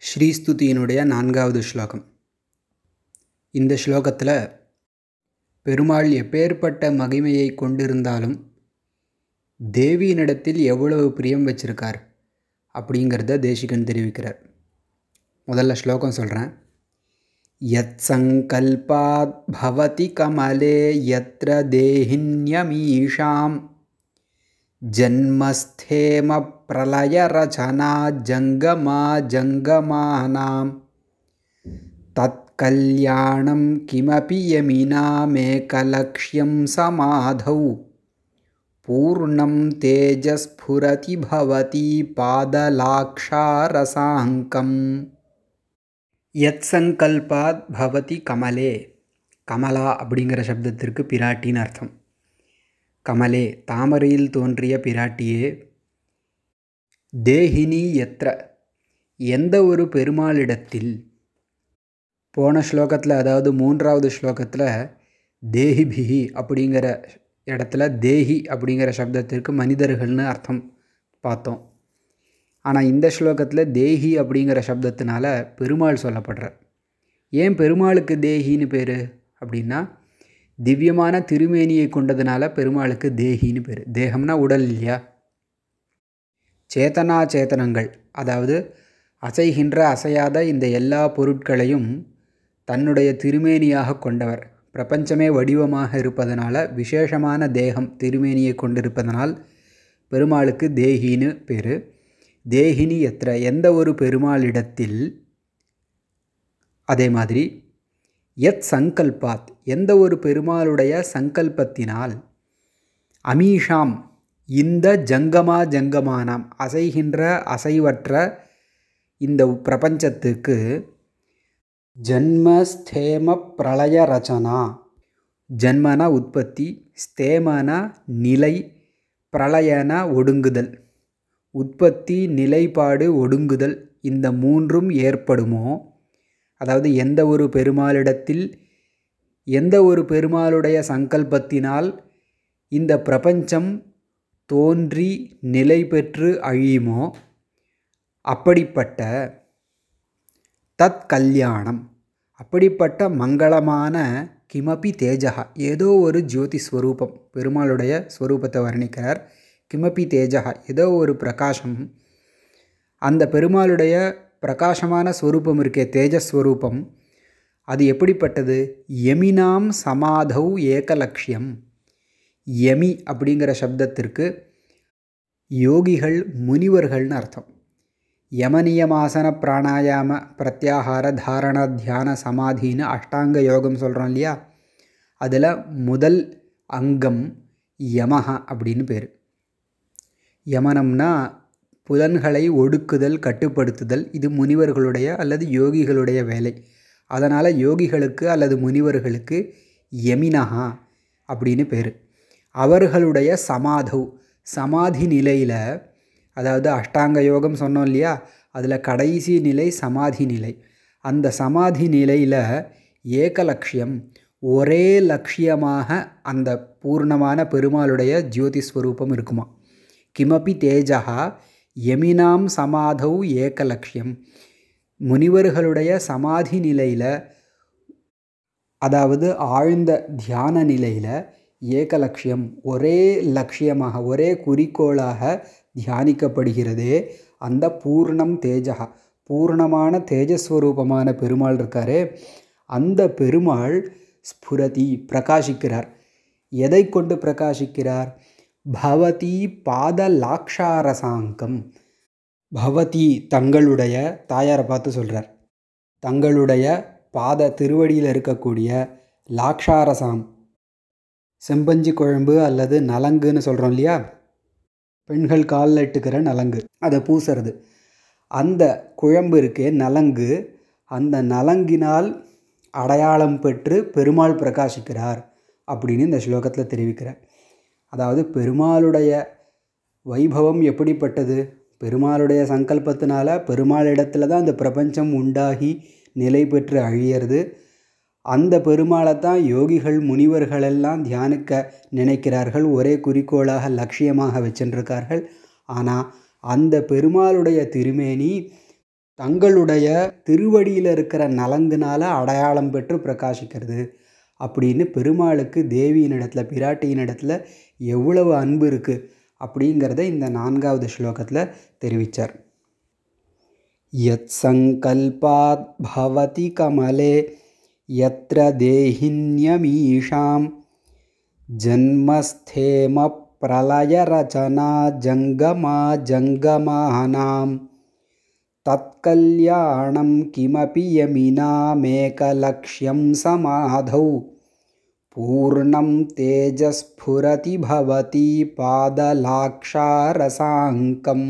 ஸ்ரீஸ்துதியினுடைய நான்காவது ஸ்லோகம். இந்த ஸ்லோகத்தில் பெருமாள் எப்பேற்பட்ட மகிமையை கொண்டிருந்தாலும் தேவியினிடத்தில் எவ்வளவு பிரியம் வச்சிருக்கார்? அப்படிங்கிறத தேசிகன் தெரிவிக்கிறார். முதல்ல ஸ்லோகம் சொல்கிறேன் யத் சங்கல்பாத் பவதி கமலே யத்ர தேஹின்யமீஷாம் ஜன்மஸ்தேம பிரளயரச்சனா ஜங்கமா ஜங்கமானாம் தத்கல்யாணம் கிமபி யமினாமேகலக்ஷ்யம் சமாதௌ பூர்ணம் தேஜஸ்ஃபுரதி பவதி பாதலாக்ஷாரசாங்கம் யத் சங்கல்பாத் பவதி கமலே கமலா அப்படிங்கிற சப்தத்திற்கு பிராட்டின்னு அர்த்தம் கமலே தாமரையில் தோன்றிய பிராட்டியே தேஹினி எத்திர எந்த ஒரு பெருமாளிடத்தில் போன ஸ்லோகத்தில் அதாவது மூன்றாவது ஸ்லோகத்தில் தேஹிபிஹி அப்படிங்கிற இடத்துல தேஹி அப்படிங்கிற சப்தத்திற்கு மனிதர்கள்னு அர்த்தம் பார்த்தோம். ஆனால் இந்த ஸ்லோகத்தில் தேஹி அப்படிங்கிற சப்தத்தினால பெருமாள் சொல்லப்படுறார். ஏன் பெருமாளுக்கு தேஹின்னு பேர்? அப்படின்னா திவ்யமான திருமேனியை கொண்டதுனால பெருமாளுக்கு தேஹின்னு பேர். தேகம்னா உடல் இல்லையா? சேதனா சேதனங்கள் அதாவது அசைகின்ற அசையாத இந்த எல்லா பொருட்களையும் தன்னுடைய திருமேனியாக கொண்டவர். பிரபஞ்சமே வடிவமாக இருப்பதனால விசேஷமான தேகம் திருமேனியை கொண்டிருப்பதனால் பெருமாளுக்கு தேஹின்னு பேர். தேஹினி எத்திர எந்த ஒரு பெருமாளிடத்தில் அதே மாதிரி எத் சங்கல்பாத் எந்த ஒரு பெருமாளுடைய சங்கல்பத்தினால் அமீஷாம் இந்த ஜங்கமா ஜங்கமானாம் அசைகின்ற அசைவற்ற இந்த பிரபஞ்சத்துக்கு ஜன்மஸ்தேம பிரளய ரச்சனா ஜன்மனா உற்பத்தி ஸ்தேமனா நிலை பிரளயனா ஒடுங்குதல். உற்பத்தி நிலைப்பாடு ஒடுங்குதல் இந்த மூன்றும் ஏற்படுமோ? அதாவது எந்த ஒரு பெருமாளிடத்தில் எந்த ஒரு பெருமாளுடைய சங்கல்பத்தினால் இந்த பிரபஞ்சம் தோன்றி நிலை பெற்று அழியுமோ? அப்படிப்பட்ட தத் கல்யாணம் அப்படிப்பட்ட மங்களமான கிமபி தேஜகா ஏதோ ஒரு ஜோதி ஸ்வரூபம் பெருமாளுடைய ஸ்வரூபத்தை வர்ணிக்கிறார். கிமபி தேஜகா ஏதோ ஒரு பிரகாசம். அந்த பெருமாளுடைய பிரகாசமான ஸ்வரூபம் இருக்கே தேஜஸ்வரூபம் அது எப்படிப்பட்டது? எமினாம் சமாதௌ ஏகலக்ஷ்யம். யமி அப்படிங்கிற சப்தத்திற்கு யோகிகள் முனிவர்கள்னு அர்த்தம். யமனியமாசன பிராணாயாம பிரத்யாகார தாரண தியான சமாதின்னு அஷ்டாங்க யோகம் சொல்கிறோம் இல்லையா? அதில் முதல் அங்கம் யமஹா அப்படின்னு பேர். யமனம்னா புலன்களை ஒடுக்குதல் கட்டுப்படுத்துதல் இது முனிவர்களுடைய அல்லது யோகிகளுடைய வேலை. அதனால் யோகிகளுக்கு அல்லது முனிவர்களுக்கு யமினஹா அப்படின்னு பேர். அவர்களுடைய சமாது சமாதி நிலையில் அதாவது அஷ்டாங்க யோகம் சொன்னோம் இல்லையா அதில் கடைசி நிலை சமாதி நிலை. அந்த சமாதி நிலையில் ஏகலட்சியம் ஒரே லட்சியமாக அந்த பூர்ணமான பெருமாளுடைய ஜோதி ஸ்வரூபம் இருக்குமா? கிமபி தேஜகா எமினாம் சமாதௌ ஏகலட்சியம் முனிவர்களுடைய சமாதி நிலையில் அதாவது ஆழ்ந்த தியான நிலையில் ஏகலட்சியம் ஒரே லட்சியமாக ஒரே குறிக்கோளாக தியானிக்கப்படுகிறதே அந்த பூர்ணம் தேஜகா பூர்ணமான தேஜஸ்வரூபமான பெருமாள் இருக்காரே அந்த பெருமாள் ஸ்புரதி பிரகாசிக்கிறார். எதை கொண்டு பிரகாசிக்கிறார்? பவதி பாத லாக்ஷாரசாங்கம் பவதி தங்களுடைய தாயாரை பார்த்து சொல்கிறார் தங்களுடைய பாத திருவடியில் இருக்கக்கூடிய லாக்ஷாரசாம் செம்பஞ்சி குழம்பு அல்லது நலங்குன்னு சொல்கிறோம் இல்லையா? பெண்கள் காலில் இட்டுக்கிற நலங்கு. அதை பூசுறது. அந்த குழம்பு இருக்கே நலங்கு. அந்த நலங்கினால் அடையாளம் பெற்று பெருமாள் பிரகாசிக்கிறார் அப்படின்னு இந்த ஸ்லோகத்தில் தெரிவிக்கிறார். அதாவது பெருமாளுடைய வைபவம் எப்படிப்பட்டது? பெருமாளுடைய சங்கல்பத்தினால பெருமாளிடத்துல தான் அந்த பிரபஞ்சம் உண்டாகி நிலை பெற்று அழியிறது. அந்த பெருமாளை தான் யோகிகள் முனிவர்களெல்லாம் தியானிக்க நினைக்கிறார்கள். ஒரே குறிக்கோளாக லட்சியமாக வச்சுருக்கார்கள் ஆனால் அந்த பெருமாளுடைய திருமேனி தங்களுடைய திருவடியில் இருக்கிற நலங்குனால் அடையாளம் பெற்று பிரகாசிக்கிறது. அப்படின்னு பெருமாளுக்கு தேவியின் இடத்துல பிராட்டியின் இடத்துல எவ்வளவு அன்பு இருக்குது அப்படிங்கிறத இந்த நான்காவது ஸ்லோகத்தில் தெரிவித்தார் யத் சங்கல்பாத் பவதி கமலே यत्र देहिन्यमीषां जन्मस्थेमप्रलयरचना जन्मस्थेमप्रलयरचनाजङ्गमाजङ्गमानां तत्कल्याणं किमपि यमिनामेकलक्ष्यं समाधौ पूर्णं तेजस्फुरति भवती पादलाक्षारसाङ्कम्